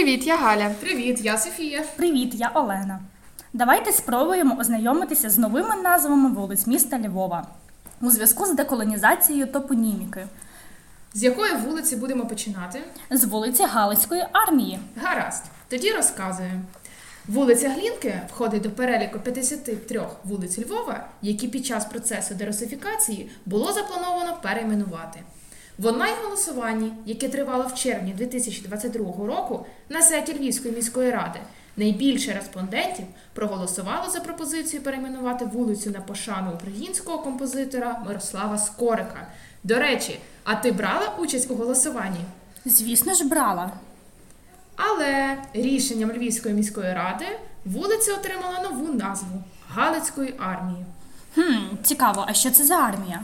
Привіт, я Галя. Привіт, я Софія. Привіт, я Олена. Давайте спробуємо ознайомитися з новими назвами вулиць міста Львова у зв'язку з деколонізацією топоніміки З якої вулиці будемо починати? з вулиці Галицької армії. Гаразд. Тоді розказую. Вулиця Глінки входить до переліку 53 вулиць Львова, які під час процесу дерусифікації було заплановано перейменувати. В онлайн-голосуванні, яке тривало в червні 2022 року на сайті Львівської міської ради, найбільше респондентів проголосувало за пропозицію перейменувати вулицю на пошану українського композитора Мирослава Скорика. До речі, а ти брала участь у голосуванні? Звісно ж, брала. Але рішенням Львівської міської ради вулиця отримала нову назву Галицької армії. Хм, цікаво, а що це за армія?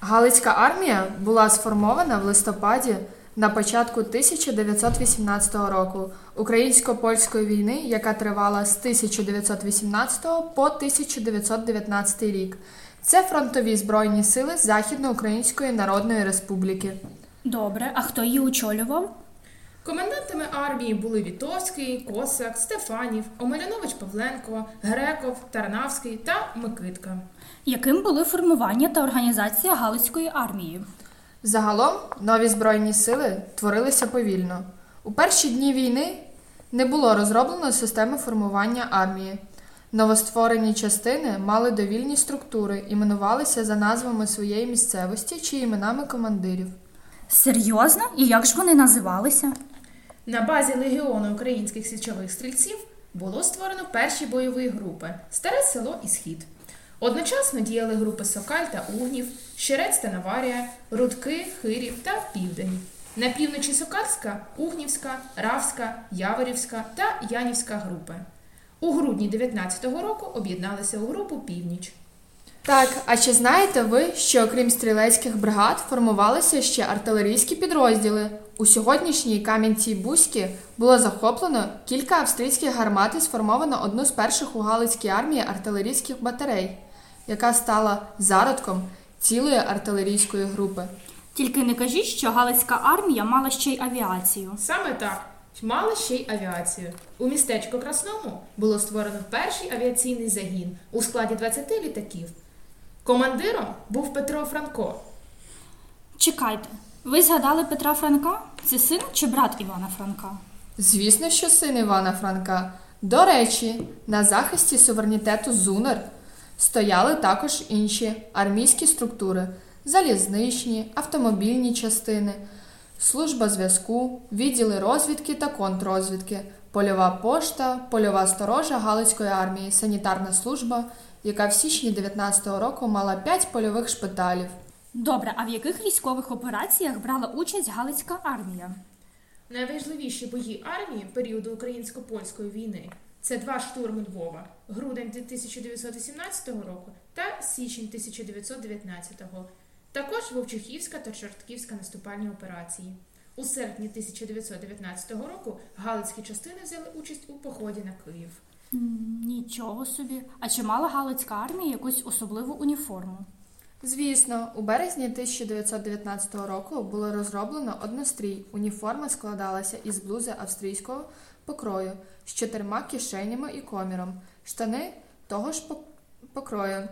Галицька армія була сформована в листопаді на початку 1918 року українсько-польської війни, яка тривала з 1918 по 1919 рік. Це фронтові збройні сили Західноукраїнської Народної Республіки. Добре, а хто її очолював? Комендантами армії були Вітовський, Косак, Стефанів, Омелянович Павленко, Греков, Тарнавський та Микитка. Яким були формування та організація Галицької армії? Загалом нові збройні сили творилися повільно. У перші дні війни не було розроблено системи формування армії. Новостворені частини мали довільні структури, іменувалися за назвами своєї місцевості чи іменами командирів. Серйозно? І як ж вони називалися? На базі Легіону українських січових стрільців було створено перші бойові групи Старе село і Схід. Одночасно діяли групи Сокаль та Угнів, Щерець та Наварія, Рудки, Хирів та Південь. На півночі Сокальська, Угнівська, Равська, Яворівська та Янівська групи. У грудні 19-го року об'єдналися у групу Північ. Так, а чи знаєте ви, що окрім стрілецьких бригад формувалися ще артилерійські підрозділи? У сьогоднішній Кам'янці Бузькі було захоплено кілька австрійських гармат і сформовано одну з перших у Галицькій армії артилерійських батарей, яка стала зародком цілої артилерійської групи. Тільки не кажіть, що Галицька армія мала ще й авіацію. Саме так. Мали ще й авіацію. У містечку Красному було створено перший авіаційний загін у складі 20 літаків. Командиром був Петро Франко. Чекайте, ви згадали Петра Франка? Це син чи брат Івана Франка? Звісно, що син Івана Франка. До речі, на захисті суверенітету ЗУНР стояли також інші армійські структури: залізничні, автомобільні частини, служба зв'язку, відділи розвідки та контррозвідки, польова пошта, польова сторожа Галицької армії, санітарна служба, яка в січні 19-го року мала 5 польових шпиталів. Добре, а в яких військових операціях брала участь Галицька армія? Найважливіші бої армії періоду українсько-польської війни це два штурми Львова, грудень 1918 року та січень 1919. Також Вовчихівська та Чортківська наступальні операції. У серпні 1919 року галицькі частини взяли участь у поході на Київ. Нічого собі. А чи мала Галицька армія якусь особливу уніформу? Звісно, у березні 1919 року було розроблено однострій. Уніформа складалася із блузи австрійського покрою з чотирма кишенями і коміром, штани того ж покрою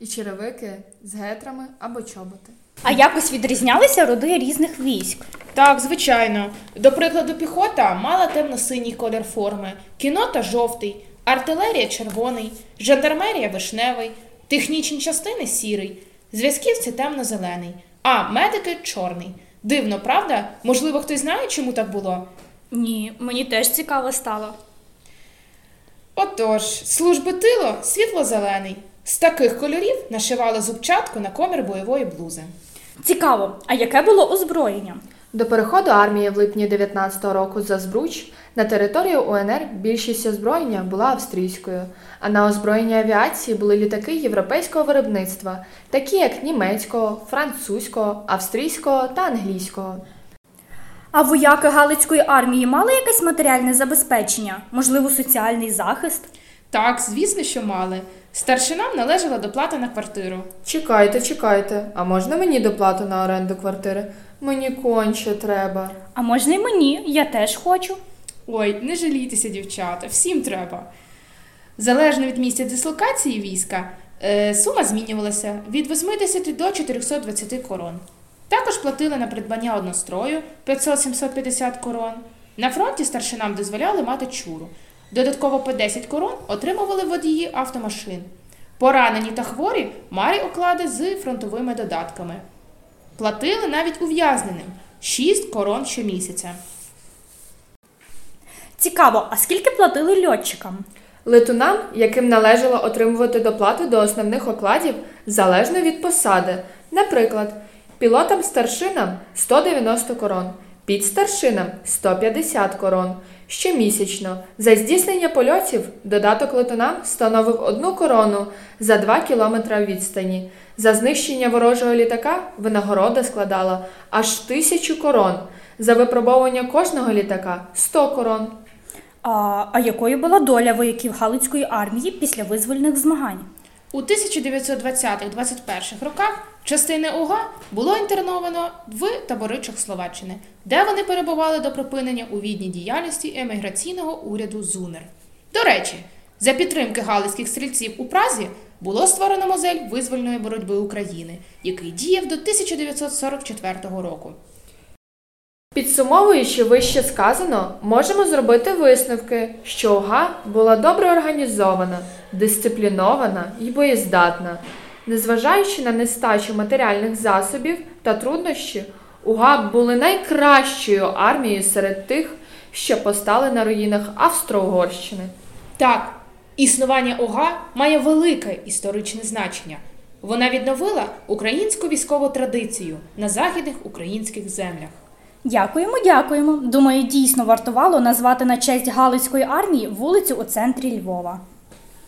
і черевики з гетрами або чоботи. А якось відрізнялися роди різних військ. Так, звичайно. До прикладу, піхота мала темно-синій колір форми, кінота жовтий, артилерія червоний, жандармерія вишневий, технічні частини сірий, зв'язківці темно-зелений, а медики чорний. Дивно, правда? Можливо, хтось знає, чому так було? Ні, мені теж цікаво стало. Отож, служби тило світло-зелений. З таких кольорів нашивали зубчатку на комір бойової блузи. Цікаво, а яке було озброєння? До переходу армії в липні 19 року за Збруч на територію УНР більшість озброєння була австрійською, а на озброєнні авіації були літаки європейського виробництва, такі як німецького, французького, австрійського та англійського. А вояки Галицької армії мали якесь матеріальне забезпечення, можливо, соціальний захист? Так, звісно, що мали. Старшинам належала доплата на квартиру. Чекайте, чекайте, а можна мені доплату на оренду квартири? Мені конче треба. А можна й мені, я теж хочу. Ой, не жалійтеся, дівчата, всім треба. Залежно від місця дислокації війська, е, сума змінювалася від 80 до 420 корон. Також платили на придбання однострою 500-750 корон. На фронті старшинам дозволяли мати чуру. Додатково по 10 корон отримували водії автомашин. Поранені та хворі мали оклади з фронтовими додатками. Платили навіть ув'язненим 6 корон щомісяця. Цікаво, а скільки платили льотчикам? Летунам, яким належало отримувати доплату до основних окладів, залежно від посади. Наприклад, пілотам старшинам 190 корон, підстаршинам 150 корон. Щомісячно за здійснення польотів додаток летунам становив одну корону за 2 кілометра відстані. За знищення ворожого літака винагорода складала аж тисячу корон. За випробовування кожного літака 100 корон. А, а якою була доля вояків Галицької армії після визвольних змагань? У 1920-21 роках частини УГА було інтерновано в табори Чехословаччини, де вони перебували до припинення у відній діяльності еміграційного уряду ЗУНЕР. До речі, за підтримки галицьких стрільців у Празі було створено музей визвольної боротьби України, який діяв до 1944 року. Підсумовуючи вище сказано, можемо зробити висновки, що ОГА була добре організована, дисциплінована і боєздатна. Незважаючи на нестачу матеріальних засобів та труднощі, УГА були найкращою армією серед тих, що постали на руїнах Австро-Угорщини. Так, існування ОГА має велике історичне значення. Вона відновила українську військову традицію на західних українських землях. Дякуємо, дякуємо. Думаю, дійсно вартувало назвати на честь Галицької армії вулицю у центрі Львова.